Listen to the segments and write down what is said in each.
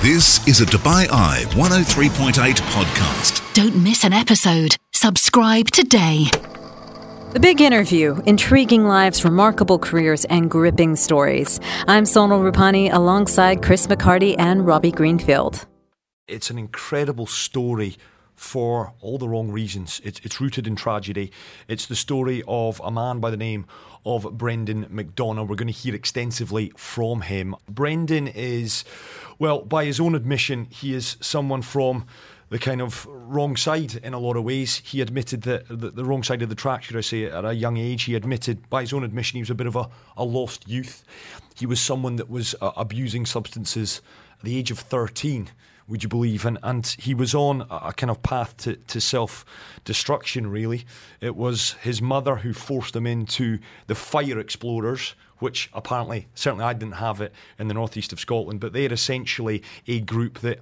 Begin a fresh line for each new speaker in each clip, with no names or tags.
This is a Dubai Eye 103.8 podcast.
Don't miss an episode. Subscribe today.
The Big Interview Intriguing Lives, Remarkable Careers, and Gripping Stories. I'm Sonal Rupani alongside Chris McCarty and Robbie Greenfield.
It's an incredible story for all the wrong reasons. It's, it's rooted in tragedy. It's the story of a man by the name of Brendan McDonough. We're going to hear extensively from him. Brendan is, well, by his own admission, he is someone from the kind of wrong side in a lot of ways. He admitted that the, the, wrong side of the track, should I say, at a young age. He admitted, by his own admission, he was a bit of a, a lost youth. He was someone that was uh, abusing substances at the age of 13 would you believe? And and he was on a kind of path to, to self destruction. Really, it was his mother who forced him into the Fire Explorers, which apparently, certainly I didn't have it in the northeast of Scotland, but they're essentially a group that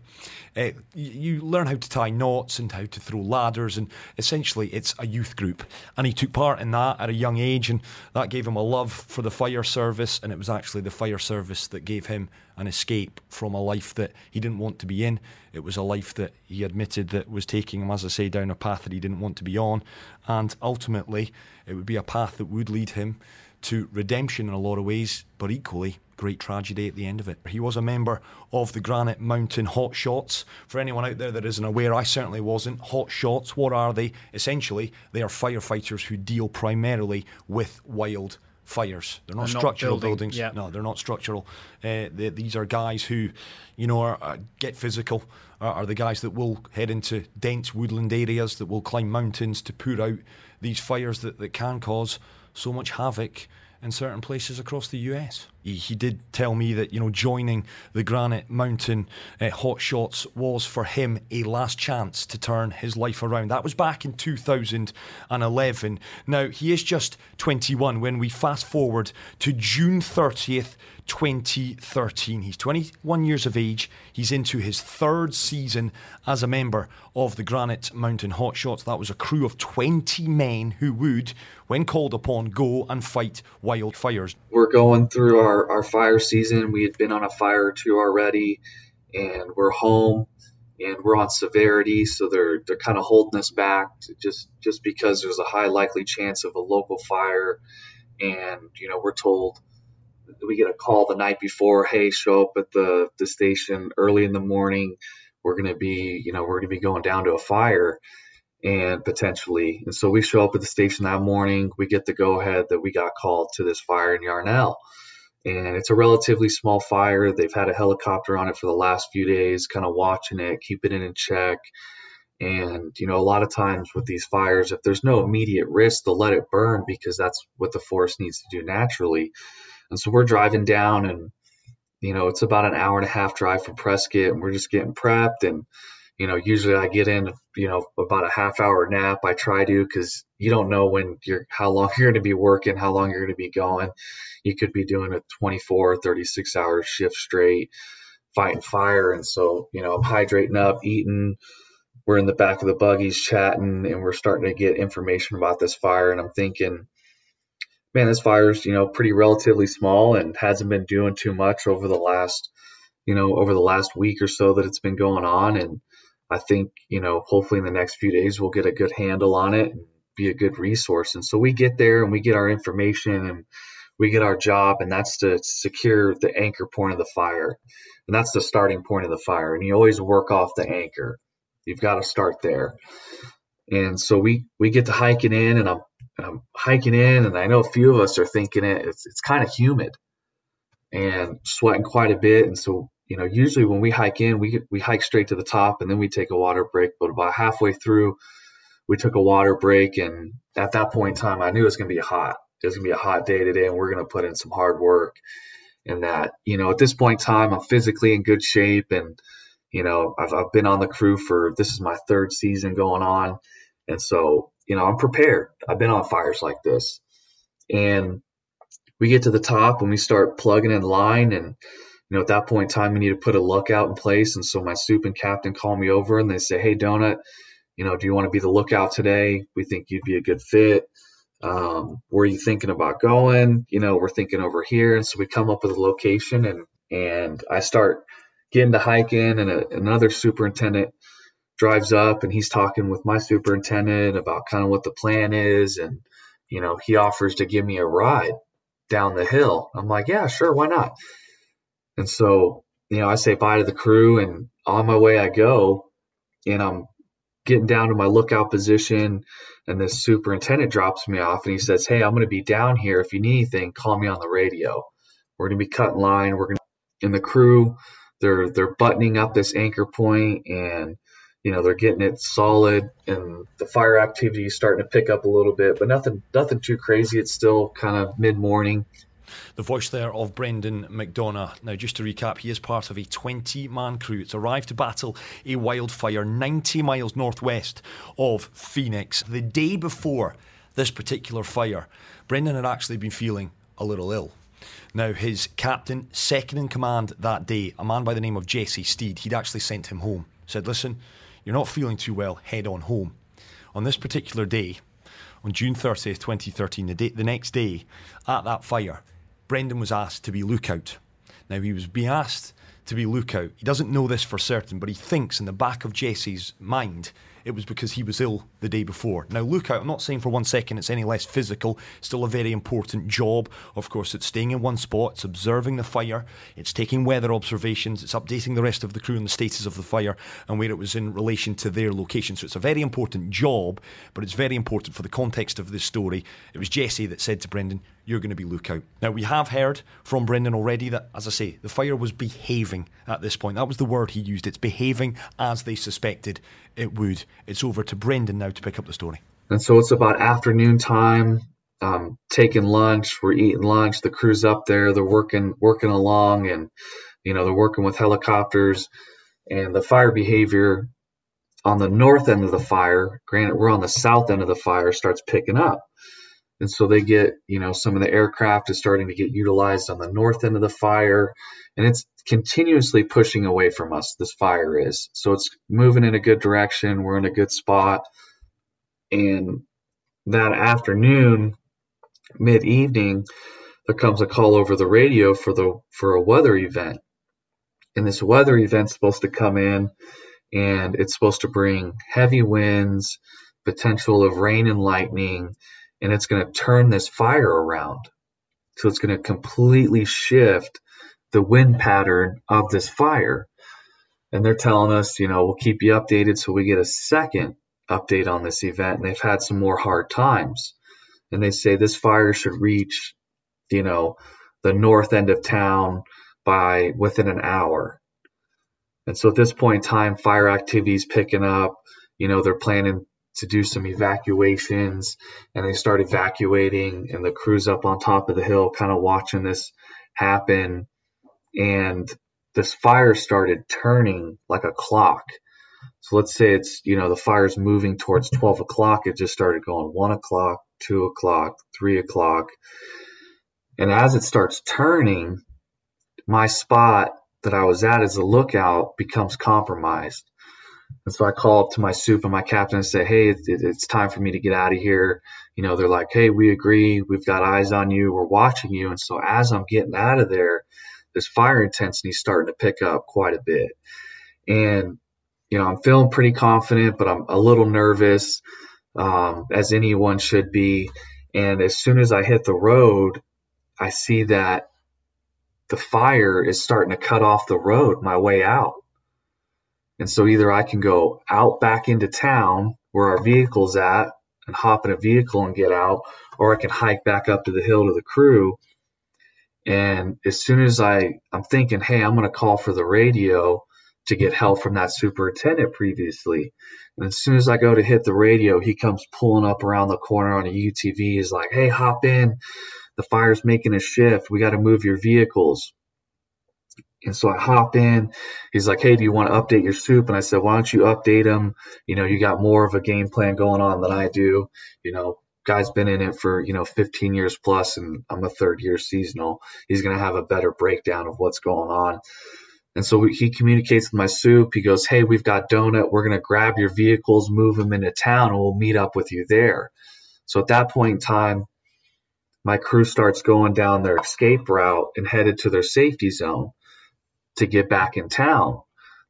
uh, you learn how to tie knots and how to throw ladders, and essentially it's a youth group. And he took part in that at a young age, and that gave him a love for the fire service, and it was actually the fire service that gave him an escape from a life that he didn't want to be in. It was a life that he admitted that was taking him, as I say, down a path that he didn't want to be on, and ultimately it would be a path that would lead him to redemption in a lot of ways, but equally great tragedy at the end of it. He was a member of the Granite Mountain Hot Shots. For anyone out there that isn't aware, I certainly wasn't. Hot Shots, what are they? Essentially, they are firefighters who deal primarily with wild fires. They're not structural
not building,
buildings.
Yeah.
No, they're not structural. Uh, they, these are guys who, you know, are, are, get physical. Are, are, the guys that will head into dense woodland areas, that will climb mountains to put out these fires that, that can cause so much havoc in certain places across the US. He, he did tell me that, you know, joining the Granite Mountain uh, Hot Shots was for him a last chance to turn his life around. That was back in 2011. Now, he is just 21 when we fast forward to June 30th, 2013. He's 21 years of age. He's into his third season as a member of the Granite Mountain Hot Shots. That was a crew of 20 men who would, when called upon, go and fight wildfires.
We're going through our, our fire season. We had been on a fire or two already, and we're home and we're on severity, so they're they're kind of holding us back just just because there's a high likely chance of a local fire, and you know we're told we get a call the night before, hey, show up at the, the station early in the morning. We're to be, you know, we're going to be going down to a fire and potentially. And so we show up at the station that morning. We get the go ahead that we got called to this fire in Yarnell. And it's a relatively small fire. They've had a helicopter on it for the last few days, kind of watching it, keeping it in check. And, you know, a lot of times with these fires, if there's no immediate risk, they'll let it burn because that's what the forest needs to do naturally. And so we're driving down, and you know it's about an hour and a half drive from Prescott, and we're just getting prepped. And you know, usually I get in, you know, about a half hour nap. I try to because you don't know when you're how long you're going to be working, how long you're going to be going. You could be doing a 24, 36 hour shift straight, fighting fire, and so you know I'm hydrating up, eating. We're in the back of the buggies chatting, and we're starting to get information about this fire. And I'm thinking, man, this fire's you know pretty relatively small and hasn't been doing too much over the last you know over the last week or so that it's been going on, and I think you know hopefully in the next few days we'll get a good handle on it and be a good resource. And so we get there and we get our information and we get our job, and that's to secure the anchor point of the fire, and that's the starting point of the fire. And you always work off the anchor. You've got to start there. And so we we get to hiking in, and I'm I'm hiking in, and I know a few of us are thinking it. It's it's kind of humid, and sweating quite a bit. And so you know, usually when we hike in, we we hike straight to the top, and then we take a water break. But about halfway through, we took a water break, and at that point in time, I knew it was going to be hot. It was going to be a hot day today, and we're going to put in some hard work. And that, you know, at this point in time, I'm physically in good shape, and you know, I've I've been on the crew for this is my third season going on, and so you know, I'm prepared. I've been on fires like this. And we get to the top and we start plugging in line and you know, at that point in time, we need to put a lookout in place. And so my soup and captain call me over and they say, Hey, Donut, you know, do you want to be the lookout today? We think you'd be a good fit. Um, where are you thinking about going? You know, we're thinking over here. And so we come up with a location and, and I start, get into hiking, and a, another superintendent drives up and he's talking with my superintendent about kind of what the plan is. And, you know, he offers to give me a ride down the hill. I'm like, yeah, sure, why not? And so, you know, I say bye to the crew and on my way I go and I'm getting down to my lookout position and this superintendent drops me off and he says, Hey, I'm going to be down here. If you need anything, call me on the radio. We're going to be cutting line. We're to, in the crew, they're, they're buttoning up this anchor point and, you know, they're getting it solid and the fire activity is starting to pick up a little bit, but nothing, nothing too crazy. It's still kind of mid morning
the voice there of Brendan McDonough. Now, just to recap, he is part of a 20 man crew. It's arrived to battle a wildfire 90 miles northwest of Phoenix. The day before this particular fire, Brendan had actually been feeling a little ill. Now, his captain, second in command that day, a man by the name of Jesse Steed, he'd actually sent him home. Said, Listen, you're not feeling too well, head on home. On this particular day, on June 30th, 2013, the, day, the next day, at that fire, Brendan was asked to be lookout. Now, he was being asked to be lookout. He doesn't know this for certain, but he thinks in the back of Jesse's mind it was because he was ill the day before. Now, lookout, I'm not saying for one second it's any less physical, still a very important job. Of course, it's staying in one spot, it's observing the fire, it's taking weather observations, it's updating the rest of the crew on the status of the fire and where it was in relation to their location. So it's a very important job, but it's very important for the context of this story. It was Jesse that said to Brendan, you're going to be lookout. Now, we have heard from Brendan already that, as I say, the fire was behaving at this point. That was the word he used. It's behaving as they suspected it would. It's over to Brendan now to pick up the story.
And so it's about afternoon time, um, taking lunch. We're eating lunch. The crew's up there. They're working working along, and you know they're working with helicopters. And the fire behavior on the north end of the fire, granted we're on the south end of the fire, starts picking up. And so they get, you know, some of the aircraft is starting to get utilized on the north end of the fire. And it's continuously pushing away from us, this fire is. So it's moving in a good direction. We're in a good spot. And that afternoon, mid evening, there comes a call over the radio for the for a weather event. And this weather event's supposed to come in and it's supposed to bring heavy winds, potential of rain and lightning and it's going to turn this fire around. So it's going to completely shift the wind pattern of this fire. And they're telling us, you know, we'll keep you updated so we get a second update on this event. And they've had some more hard times. And they say this fire should reach, you know, the north end of town by within an hour. And so at this point in time, fire activity is picking up. You know, they're planning to do some evacuations and they start evacuating and the crew's up on top of the hill kind of watching this happen. And this fire started turning like a clock. So let's say it's you know the fire's moving towards 12 o'clock. It just started going 1 o'clock 2 o'clock 3 o'clock. And as it starts turning my spot that i was at as a lookout becomes compromised and so I call up to my soup and my captain and say, hey, it, it's time for me to get out of here. You know, they're like, hey, we agree. We've got eyes on you. We're watching you. And so as I'm getting out of there, this fire intensity is starting to pick up quite a bit. And, you know, I'm feeling pretty confident, but I'm a little nervous, um, as anyone should be. And as soon as I hit the road, I see that the fire is starting to cut off the road my way out. And so either I can go out back into town where our vehicle's at and hop in a vehicle and get out, or I can hike back up to the hill to the crew. And as soon as I, I'm thinking, hey, I'm going to call for the radio to get help from that superintendent previously. And as soon as I go to hit the radio, he comes pulling up around the corner on a UTV. He's like, hey, hop in. The fire's making a shift. We got to move your vehicles. And so I hop in. He's like, "Hey, do you want to update your soup?" And I said, "Why don't you update them? You know, you got more of a game plan going on than I do. You know, guy's been in it for you know 15 years plus, and I'm a third year seasonal. He's gonna have a better breakdown of what's going on." And so he communicates with my soup. He goes, "Hey, we've got donut. We're gonna grab your vehicles, move them into town, and we'll meet up with you there." So at that point in time, my crew starts going down their escape route and headed to their safety zone to get back in town.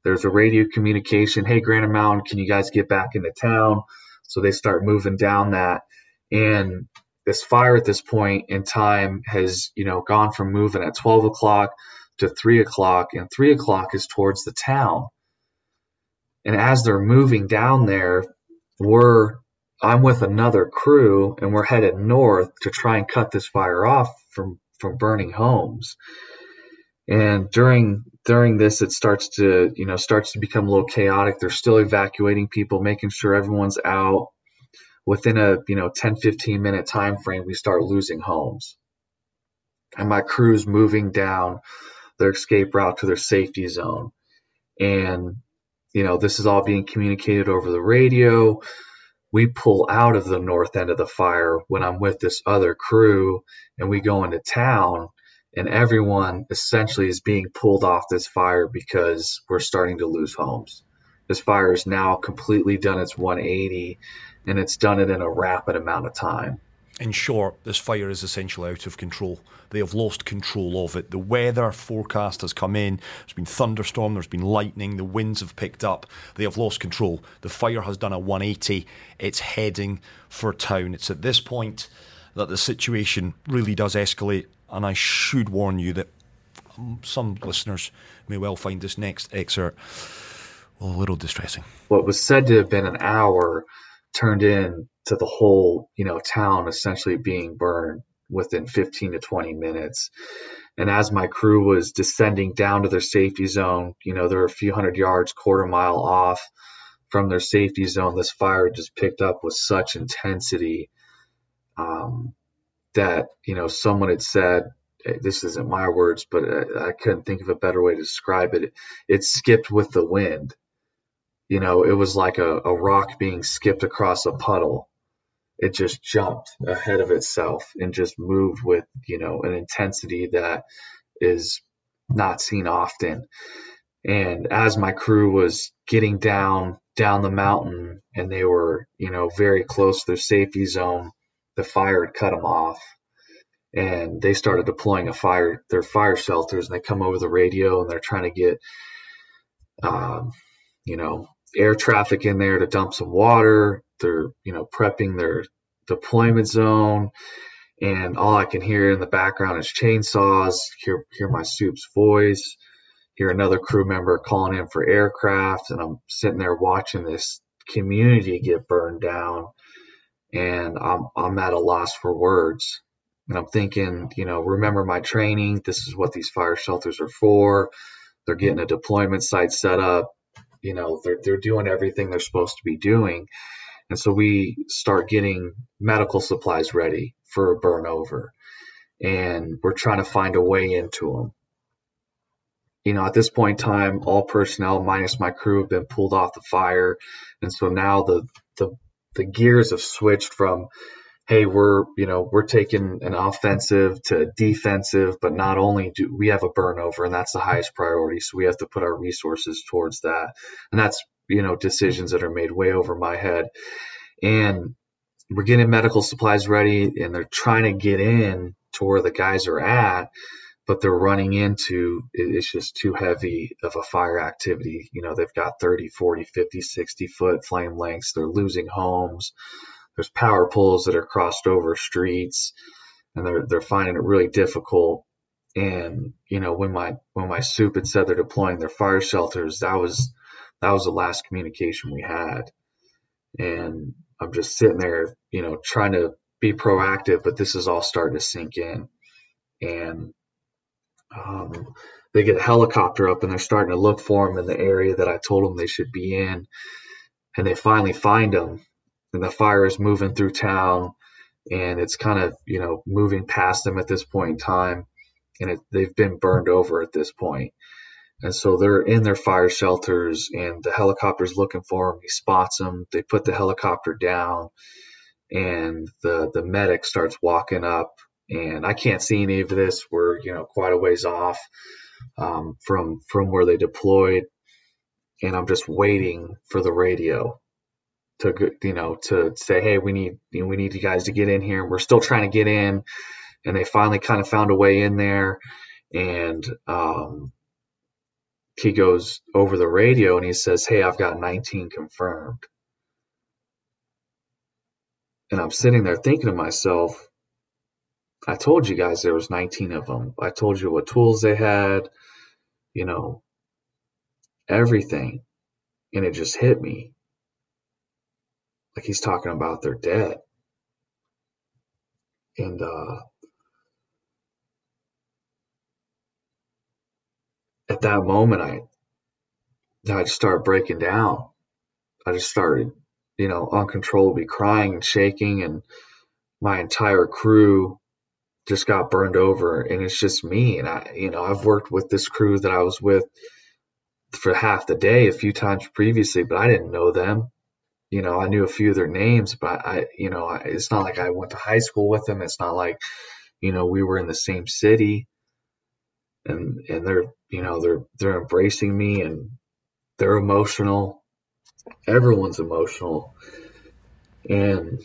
There's a radio communication. Hey, Granite Mountain, can you guys get back into town? So they start moving down that. And this fire at this point in time has, you know, gone from moving at 12 o'clock to 3 o'clock, and 3 o'clock is towards the town. And as they're moving down there, we're I'm with another crew and we're headed north to try and cut this fire off from from burning homes. And during during this it starts to, you know, starts to become a little chaotic. They're still evacuating people, making sure everyone's out. Within a, you know, 10 15 minute time frame, we start losing homes. And my crew's moving down their escape route to their safety zone. And you know, this is all being communicated over the radio. We pull out of the north end of the fire when I'm with this other crew and we go into town and everyone essentially is being pulled off this fire because we're starting to lose homes. This fire is now completely done its 180 and it's done it in a rapid amount of time.
In short, this fire is essentially out of control. They have lost control of it. The weather forecast has come in. There's been thunderstorm, there's been lightning, the winds have picked up. They have lost control. The fire has done a 180. It's heading for town. It's at this point that the situation really does escalate. And I should warn you that some listeners may well find this next excerpt a little distressing.
What was said to have been an hour turned in to the whole, you know, town essentially being burned within 15 to 20 minutes. And as my crew was descending down to their safety zone, you know, they're a few hundred yards, quarter mile off from their safety zone. This fire just picked up with such intensity um, that, you know, someone had said, this isn't my words, but I, I couldn't think of a better way to describe it. It skipped with the wind. You know, it was like a, a rock being skipped across a puddle it just jumped ahead of itself and just moved with you know an intensity that is not seen often and as my crew was getting down down the mountain and they were you know very close to their safety zone the fire had cut them off and they started deploying a fire their fire shelters and they come over the radio and they're trying to get um, you know air traffic in there to dump some water. They're you know prepping their deployment zone and all I can hear in the background is chainsaws hear hear my soup's voice hear another crew member calling in for aircraft and I'm sitting there watching this community get burned down and I'm I'm at a loss for words and I'm thinking you know remember my training this is what these fire shelters are for they're getting a deployment site set up you know they're they're doing everything they're supposed to be doing and so we start getting medical supplies ready for a burnover. And we're trying to find a way into them. You know, at this point in time, all personnel minus my crew have been pulled off the fire. And so now the the the gears have switched from hey, we're you know we're taking an offensive to defensive, but not only do we have a burnover and that's the highest priority, so we have to put our resources towards that, and that's you know decisions that are made way over my head. And we're getting medical supplies ready and they're trying to get in to where the guys are at but they're running into it's just too heavy of a fire activity you know they've got 30 40 50 60 foot flame lengths they're losing homes there's power poles that are crossed over streets and they're they're finding it really difficult and you know when my when my soup had said they're deploying their fire shelters that was that was the last communication we had. And I'm just sitting there, you know, trying to be proactive, but this is all starting to sink in. And um, they get a helicopter up and they're starting to look for them in the area that I told them they should be in. And they finally find them. And the fire is moving through town and it's kind of, you know, moving past them at this point in time. And it, they've been burned over at this point. And so they're in their fire shelters, and the helicopter's looking for him. He spots them. They put the helicopter down, and the the medic starts walking up. And I can't see any of this. We're you know quite a ways off um, from from where they deployed, and I'm just waiting for the radio to you know to say, hey, we need you know, we need you guys to get in here. We're still trying to get in, and they finally kind of found a way in there, and um, he goes over the radio and he says, Hey, I've got 19 confirmed. And I'm sitting there thinking to myself, I told you guys there was 19 of them. I told you what tools they had, you know, everything. And it just hit me. Like he's talking about their debt. And uh at that moment I I just started breaking down. I just started, you know, uncontrollably crying and shaking and my entire crew just got burned over and it's just me and I you know I've worked with this crew that I was with for half the day a few times previously but I didn't know them. You know I knew a few of their names but I you know it's not like I went to high school with them. It's not like you know we were in the same city and and they're you know they're they're embracing me and they're emotional. Everyone's emotional. And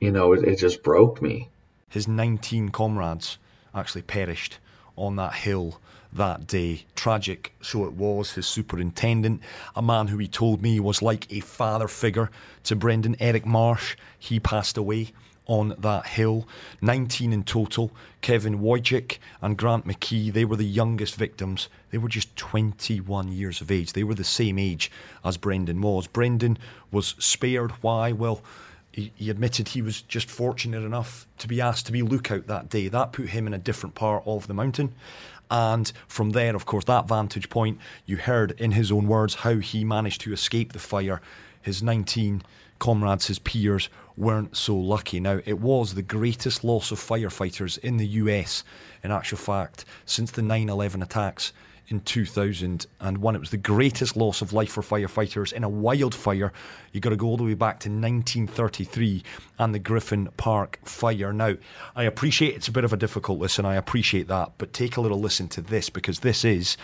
you know it, it just broke me
his 19 comrades actually perished on that hill that day. Tragic, so it was. His superintendent, a man who he told me was like a father figure to Brendan, Eric Marsh, he passed away on that hill. 19 in total. Kevin Woyjeck and Grant McKee, they were the youngest victims. They were just 21 years of age. They were the same age as Brendan was. Brendan was spared. Why? Well, he, admitted he was just fortunate enough to be asked to be lookout that day. That put him in a different part of the mountain. And from there, of course, that vantage point, you heard in his own words how he managed to escape the fire. His 19 comrades, his peers, weren't so lucky. Now, it was the greatest loss of firefighters in the US, in actual fact, since the 9 11 attacks in 2001. It was the greatest loss of life for firefighters in a wildfire. You've got to go all the way back to 1933 and the Griffith Park fire. Now, I appreciate it's a bit of a difficult listen, I appreciate that, but take a little listen to this because this is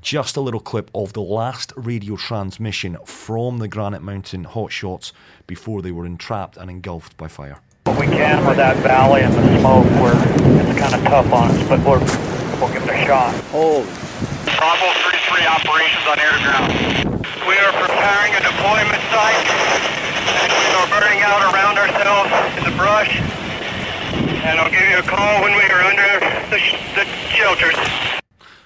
just a little clip of the last radio transmission from the Granite Mountain hotshots before they were entrapped and engulfed by fire.
What we can with that valley and the smoke, where it's kind of tough on us, but we're, we'll give it a shot.
Holy
Bravo 33 operations on air to ground. We are preparing a deployment site and we are burning out around ourselves in the brush. And I'll give you a call when we are under the, the shelters.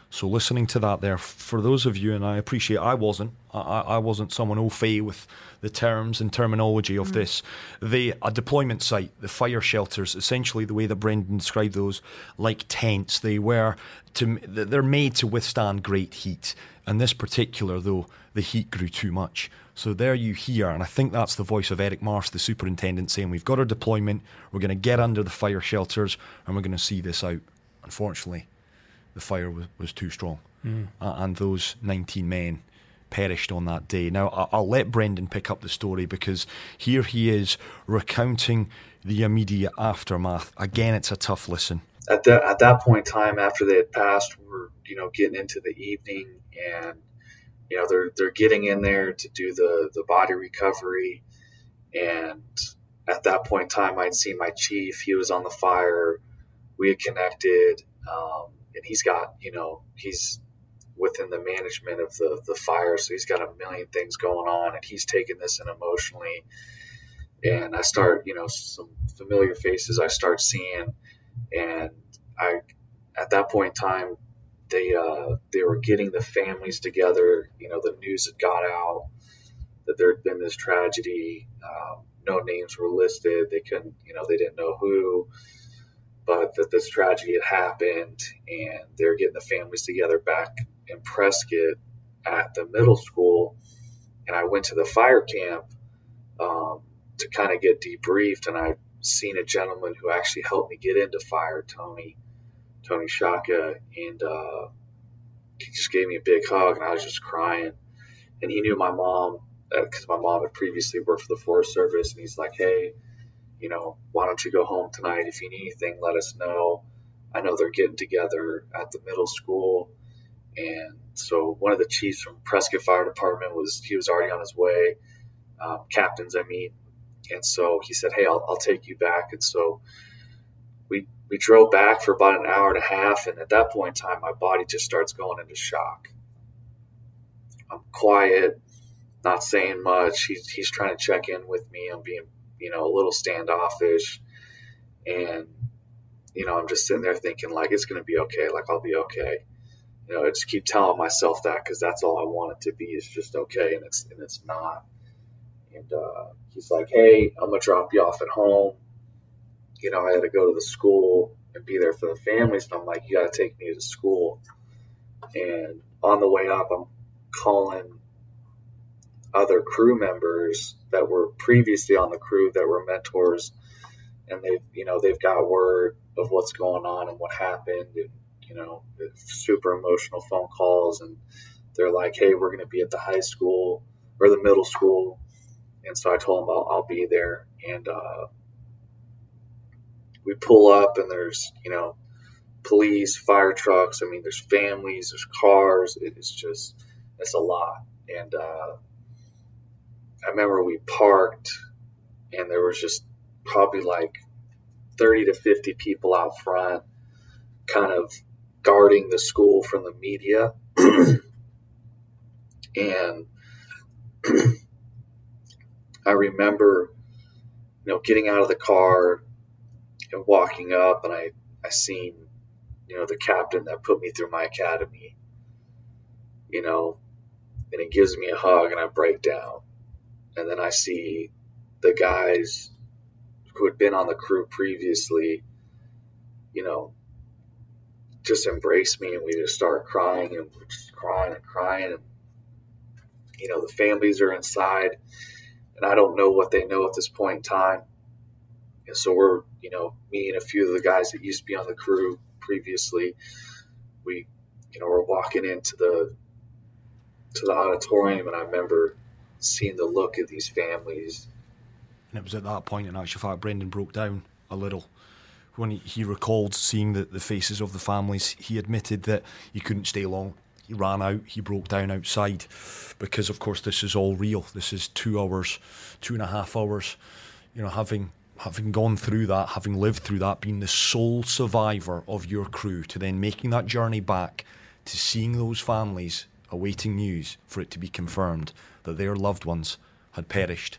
So listening to that there, for those of you, and I appreciate I wasn't, I, I wasn't someone au fait with the terms and terminology of mm. this. The a deployment site, the fire shelters, essentially the way that Brendan described those, like tents, they were to they're made to withstand great heat. And this particular, though, the heat grew too much. So there you hear, and I think that's the voice of Eric Marsh, the superintendent, saying we've got our deployment, we're going to get under the fire shelters, and we're going to see this out. Unfortunately, the fire was, was too strong, mm. uh, and those 19 men perished on that day. Now, I'll let Brendan pick up the story because here he is recounting the immediate aftermath. Again, it's a tough listen.
At that at that point in time, after they had passed, we're you know getting into the evening, and you know they're they're getting in there to do the the body recovery, and at that point in time, I'd seen my chief. He was on the fire. We had connected, um, and he's got you know he's within the management of the the fire. So he's got a million things going on, and he's taking this in emotionally. And I start, you know, some familiar faces I start seeing, and I, at that point in time, they uh, they were getting the families together. You know, the news had got out that there had been this tragedy. Um, no names were listed. They couldn't, you know, they didn't know who but that this tragedy had happened and they're getting the families together back in Prescott at the middle school. And I went to the fire camp um, to kind of get debriefed. And I seen a gentleman who actually helped me get into fire, Tony, Tony Shaka. And uh, he just gave me a big hug and I was just crying. And he knew my mom because uh, my mom had previously worked for the Forest Service. And he's like, hey, you know, why don't you go home tonight? If you need anything, let us know. I know they're getting together at the middle school. And so one of the chiefs from Prescott Fire Department was, he was already on his way, um, captains, I mean. And so he said, Hey, I'll, I'll take you back. And so we, we drove back for about an hour and a half, and at that point in time, my body just starts going into shock. I'm quiet, not saying much. He's he's trying to check in with me. I'm being, you know, a little standoffish, and you know, I'm just sitting there thinking like it's gonna be okay. Like I'll be okay. You know, I just keep telling myself that because that's all I want it to be is just okay, and it's and it's not. And uh, he's like, "Hey, I'm gonna drop you off at home." You know, I had to go to the school and be there for the families, and I'm like, "You got to take me to school." And on the way up, I'm calling other crew members that were previously on the crew that were mentors, and they've you know they've got word of what's going on and what happened, and you know super emotional phone calls, and they're like, "Hey, we're going to be at the high school or the middle school," and so I told them I'll, I'll be there, and uh, we pull up, and there's you know police, fire trucks. I mean, there's families, there's cars. It's just it's a lot, and uh, I remember we parked and there was just probably like 30 to 50 people out front kind of guarding the school from the media. and I remember, you know, getting out of the car and walking up and I, I seen, you know, the captain that put me through my academy, you know, and he gives me a hug and I break down and then I see the guys who had been on the crew previously, you know, just embrace me and we just start crying and we're just crying and crying and you know the families are inside and I don't know what they know at this point in time. And so we're, you know, me and a few of the guys that used to be on the crew previously, we, you know, we're walking into the to the auditorium and I remember seeing the look of these families.
And it was at that point, in actual fact, Brendan broke down a little. When he, recalled seeing the, the faces of the families, he admitted that he couldn't stay long. He ran out, he broke down outside because, of course, this is all real. This is two hours, two and a half hours. You know, having having gone through that, having lived through that, being the sole survivor of your crew, to then making that journey back to seeing those families awaiting news for it to be confirmed that their loved ones had perished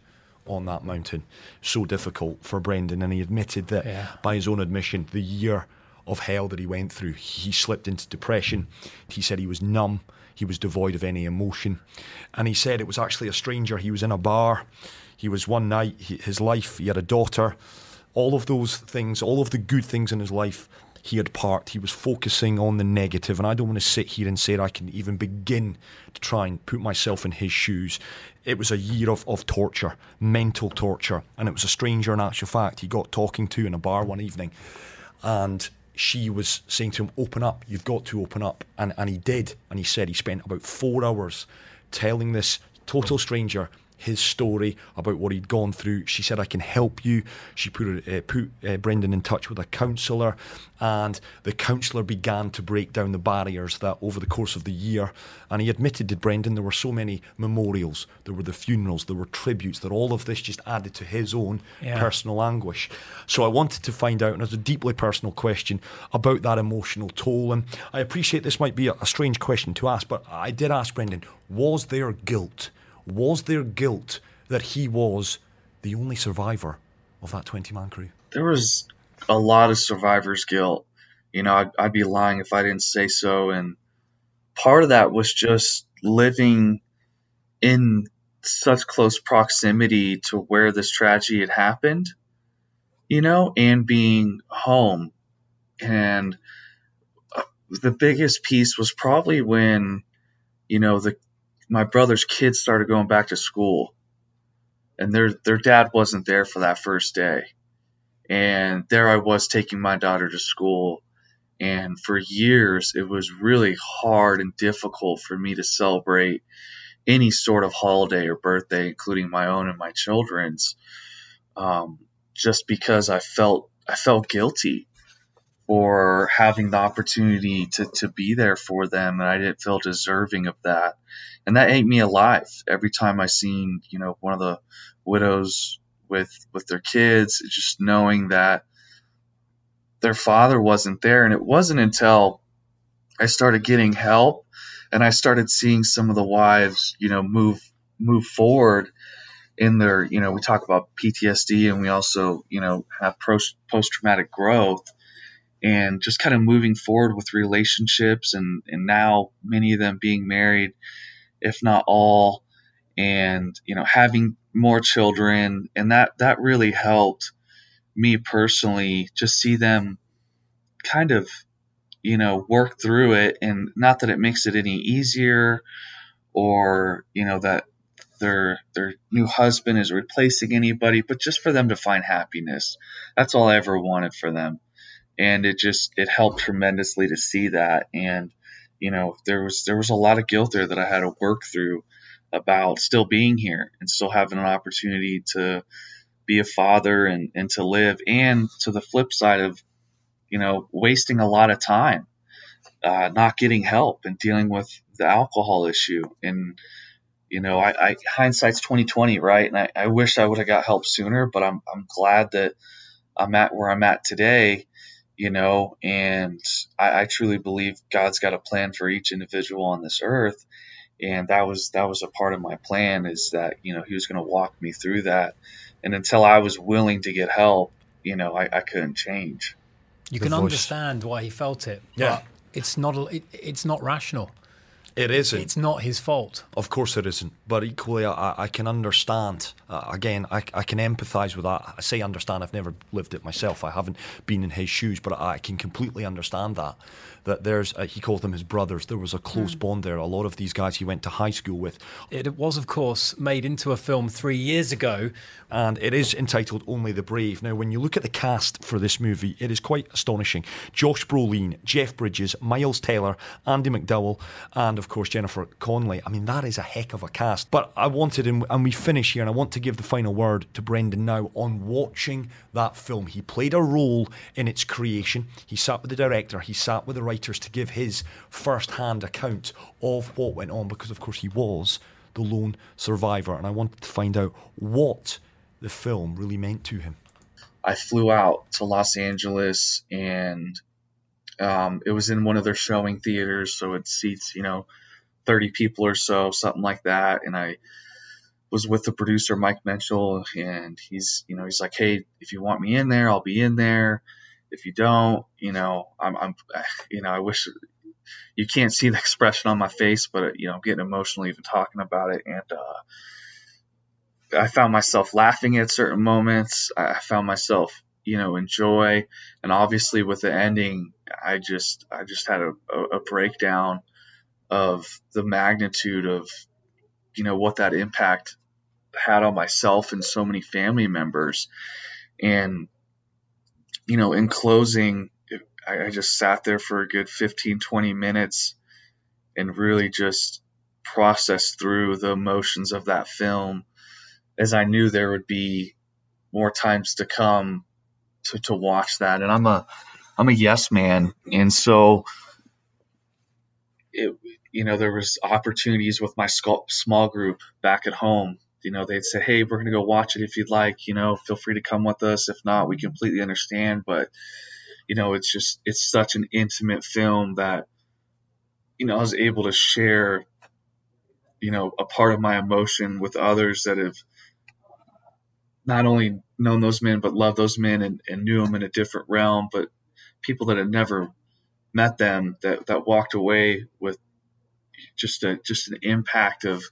on that mountain. So difficult for Brendan, and he admitted that yeah. by his own admission, the year of hell that he went through, he slipped into depression. He said he was numb, he was devoid of any emotion, and he said it was actually a stranger. He was in a bar. He was one night, his life, he had a daughter, all of those things, all of the good things in his life he had parked. He was focusing on the negative, and I don't want to sit here and say I can even begin to try and put myself in his shoes. It was a year of, of torture, mental torture, and it was a stranger in actual fact he got talking to in a bar one evening, and she was saying to him, Open up, you've got to open up. And, and he did, and he said he spent about four hours telling this total stranger his story about what he'd gone through. She said, I can help you. She put, uh, put uh, Brendan in touch with a counsellor, and the counsellor began to break down the barriers that over the course of the year. And he admitted to Brendan there were so many memorials, there were the funerals, there were tributes, that all of this just added to his own yeah. personal anguish. So I wanted to find out, and it's a deeply personal question, about that emotional toll. And I appreciate this might be a, a strange question to ask, but I did ask Brendan, was there guilt? Was there guilt that he was the only survivor of that 20 man crew?
There was a lot of survivor's guilt. You know, I'd, I'd be lying if I didn't say so. And part of that was just living in such close proximity to where this tragedy had happened, you know, and being home. And uh, the biggest piece was probably when, you know, the my brother's kids started going back to school, and their their dad wasn't there for that first day, and there I was taking my daughter to school, and for years it was really hard and difficult for me to celebrate any sort of holiday or birthday, including my own and my children's, um, just because I felt I felt guilty for having the opportunity to, to be there for them and I didn't feel deserving of that. And that ate me alive every time I seen, you know, one of the widows with with their kids, just knowing that
their father wasn't there. And it wasn't until I started getting help and I started seeing some of the wives, you know, move move forward in their, you know, we talk about PTSD and we also, you know, have post traumatic growth and just kind of moving forward with relationships and and now many of them being married, if not all, and you know, having more children. And that that really helped me personally just see them kind of you know work through it. And not that it makes it any easier or you know that their their new husband is replacing anybody but just for them to find happiness. That's all I ever wanted for them and it just it helped tremendously to see that. And you know there was there was a lot of guilt there that I had to work through about still being here and still having an opportunity to be a father and, and to live. And to the flip side of you know wasting a lot of time uh, not getting help and dealing with the alcohol issue. And you know I, I hindsight's 2020 right? And I, I wish I would have got help sooner but I'm, I'm glad that I'm at where I'm at today you know and I, I truly believe God's got a plan for each individual on this earth. And that was that was a part of my plan is that you know he was going to walk me through that. And until i was willing to get help you know i, I couldn't change.
You can voice. understand why he felt it yeah. it's not it, it's not rational
it isn't.
It's not his fault.
Of course it isn't. But equally, I, I can understand. Uh, again, I, I can empathise with that. I say understand. I've never lived it myself. I haven't been in his shoes, but I can completely understand that that there's uh, he called them his brothers. There was a close mm. bond there. A lot of these guys he went to high school with.
It was, of course, made into a film three years ago,
and it is entitled Only the Brave. Now, when you look at the cast for this movie, it is quite astonishing. Josh Brolin, Jeff Bridges, Miles Teller, Andie MacDowell, and of course Jennifer Connelly. I mean, that is a heck of a cast. But I wanted, and we finish here, and I want to give the final word to Brendan now on watching that film. He played a role in its creation. He sat with the director. He sat with the writers to give his first hand account of what went on because, of course, he was the lone survivor. And I wanted to find out what the film really meant to him.
I flew out to Los Angeles and um, it was in one of their showing theaters, so it seats, you know, 30 people or so, something like that. And I was with the producer, Mike Menchel, and he's, you know, he's like, hey, if you want me in there, I'll be in there if you don't, you know, I'm, I'm, you know, I wish you can't see the expression on my face, but you know, I'm getting emotional even talking about it. And uh, I found myself laughing at certain moments. I found myself, you know, enjoy. And obviously, with the ending, I just, I just had a, a, a breakdown of the magnitude of, you know, what that impact had on myself and so many family members. And you know, in closing, I, I just sat there for a good 15, 20 minutes and really just processed through the emotions of that film as I knew there would be more times to come to, to watch that. And I'm a, I'm a yes man. And so it, you know, there was opportunities with my small group back at home you know, they'd say, hey, we're going to go watch it if you'd like, you know, feel free to come with us. If not, we completely understand. But, you know, it's just, it's such an intimate film that, you know, I was able to share, you know, a part of my emotion with others that have not only known those men, but loved those men and, and knew them in a different realm, but people that had never met them that, that walked away with just a, just an impact of,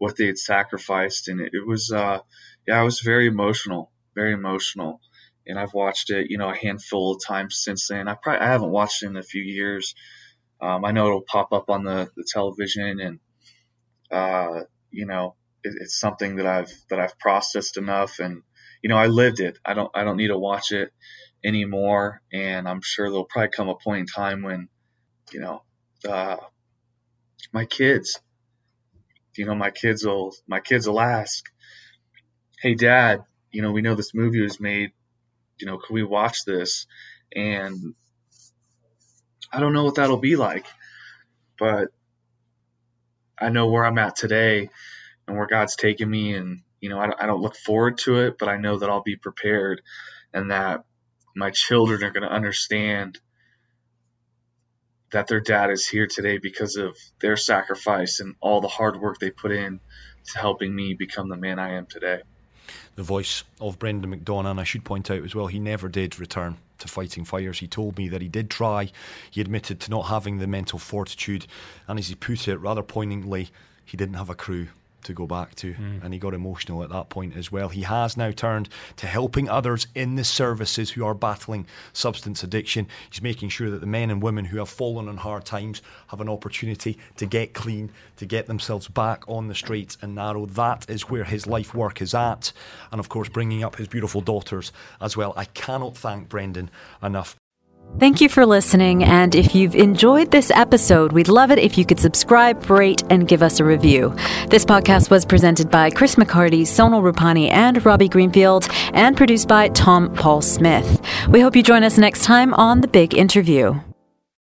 what they had sacrificed, and it, it was uh, yeah, I was very emotional, very emotional. And I've watched it, you know, a handful of times since then. I probably I haven't watched it in a few years. Um, I know it'll pop up on the, the television, and uh, you know, it, it's something that I've that I've processed enough, and you know, I lived it. I don't I don't need to watch it anymore, and I'm sure there'll probably come a point in time when, you know, uh, my kids you know, my kids will my kids will ask, "Hey, Dad, you know, we know this movie was made. You know, can we watch this?" And I don't know what that'll be like, but I know where I'm at today and where God's taken me, and you know, I, I don't look forward to it, but I know that I'll be prepared, and that
my children are going to understand that their dad is here today because of their sacrifice and all the hard work they put in to helping me become the man I am today.
The voice of Brendan McDonough, and I should point out as well, he never did return to fighting fires. He told me that he did try. He admitted to not having the mental fortitude, and as he put it rather poignantly, he didn't have a crew to go back to. Mm. And he got emotional at that point as well. He has now turned to helping others in the services who are battling substance addiction. He's making sure that the men and women who have fallen on hard times have an opportunity to get clean, to get themselves back on the straight and narrow. That is where his life work is at. And of course, bringing up his beautiful daughters as well. I cannot thank Brendan enough
Thank you for listening. And if you've enjoyed this episode, we'd love it if you could subscribe, rate, and give us a review. This podcast was presented by Chris McCarty, Sonal Rupani, and Robbie Greenfield, and produced by Tom Paul Smith. We hope you join us next time on The Big Interview.